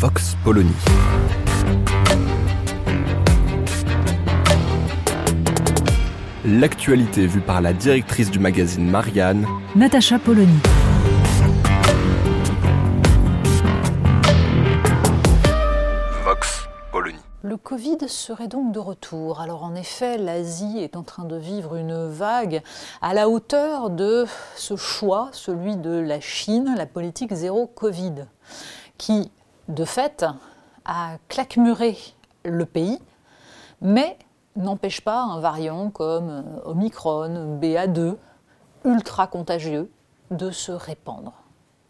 Vox Polony. L'actualité vue par la directrice du magazine Marianne, Natacha Polony. Vox Polony. Le Covid serait donc de retour. Alors en effet, l'Asie est en train de vivre une vague à la hauteur de ce choix, celui de la Chine, la politique zéro Covid, qui de fait a claquemuré le pays, mais n'empêche pas un variant comme euh, Omicron, BA2, ultra contagieux, de se répandre.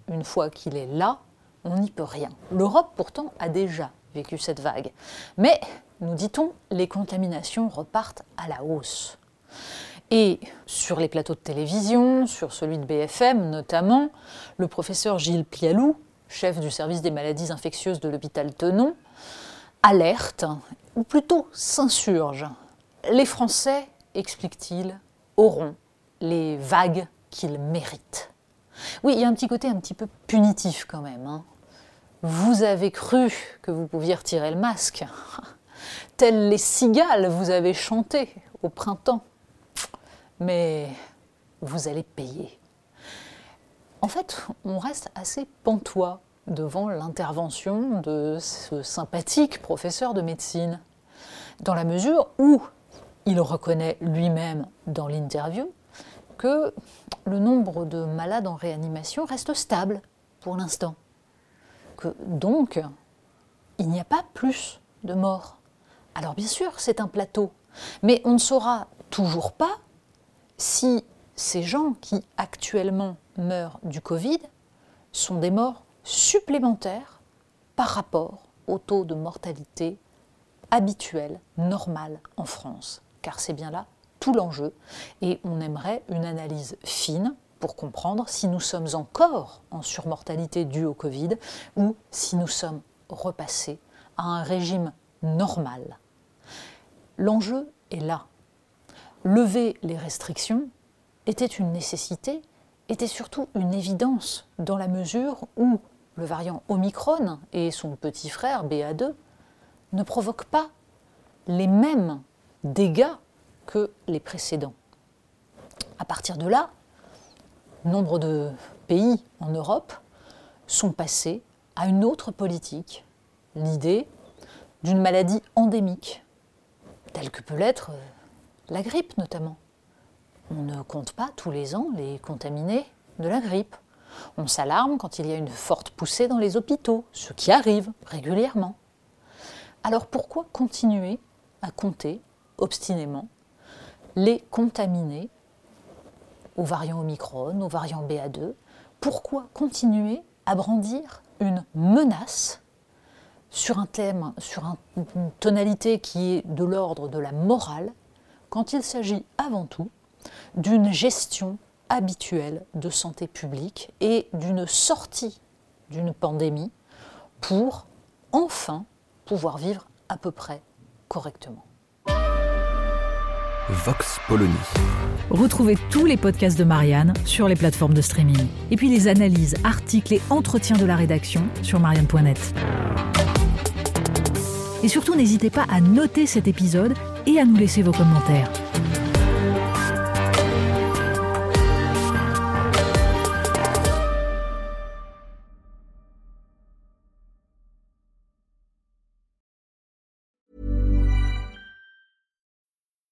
Une fois qu'il est là, on n'y peut rien. L'Europe pourtant a déjà vécu cette vague. Mais, nous dit-on, les contaminations repartent à la hausse. Et sur les plateaux de télévision, sur celui de BFM notamment, le professeur Gilles Plialou, chef du service des maladies infectieuses de l'hôpital Tenon, alerte, ou plutôt s'insurge. Les Français, explique-t-il, auront les vagues qu'ils méritent. Oui, il y a un petit côté un petit peu punitif quand même. hein. Vous avez cru que vous pouviez retirer le masque. Tels les cigales, vous avez chanté au printemps. Mais vous allez payer. En fait, on reste assez pantois devant l'intervention de ce sympathique professeur de médecine, dans la mesure où il reconnaît lui-même dans l'interview que le nombre de malades en réanimation reste stable pour l'instant. Que donc, il n'y a pas plus de morts. Alors bien sûr, c'est un plateau, mais on ne saura toujours pas si ces gens qui actuellement meurent du Covid sont des morts supplémentaires par rapport au taux de mortalité habituel, normal en France. Car c'est bien là tout l'enjeu et on aimerait une analyse fine pour comprendre si nous sommes encore en surmortalité due au Covid ou si nous sommes repassés à un régime normal. L'enjeu est là. Lever les restrictions était une nécessité, était surtout une évidence dans la mesure où le variant Omicron et son petit frère BA2 ne provoquent pas les mêmes dégâts que les précédents. À partir de là, nombre de pays en Europe sont passés à une autre politique, l'idée d'une maladie endémique, telle que peut l'être la grippe notamment. On ne compte pas tous les ans les contaminés de la grippe. On s'alarme quand il y a une forte poussée dans les hôpitaux, ce qui arrive régulièrement. Alors pourquoi continuer à compter obstinément les contaminés au variant Omicron, au variant BA2 Pourquoi continuer à brandir une menace sur un thème, sur un- une tonalité qui est de l'ordre de la morale, quand il s'agit avant tout d'une gestion habituelle de santé publique et d'une sortie d'une pandémie pour enfin pouvoir vivre à peu près correctement. Vox Polony. Retrouvez tous les podcasts de Marianne sur les plateformes de streaming. Et puis les analyses, articles et entretiens de la rédaction sur marianne.net. Et surtout, n'hésitez pas à noter cet épisode et à nous laisser vos commentaires.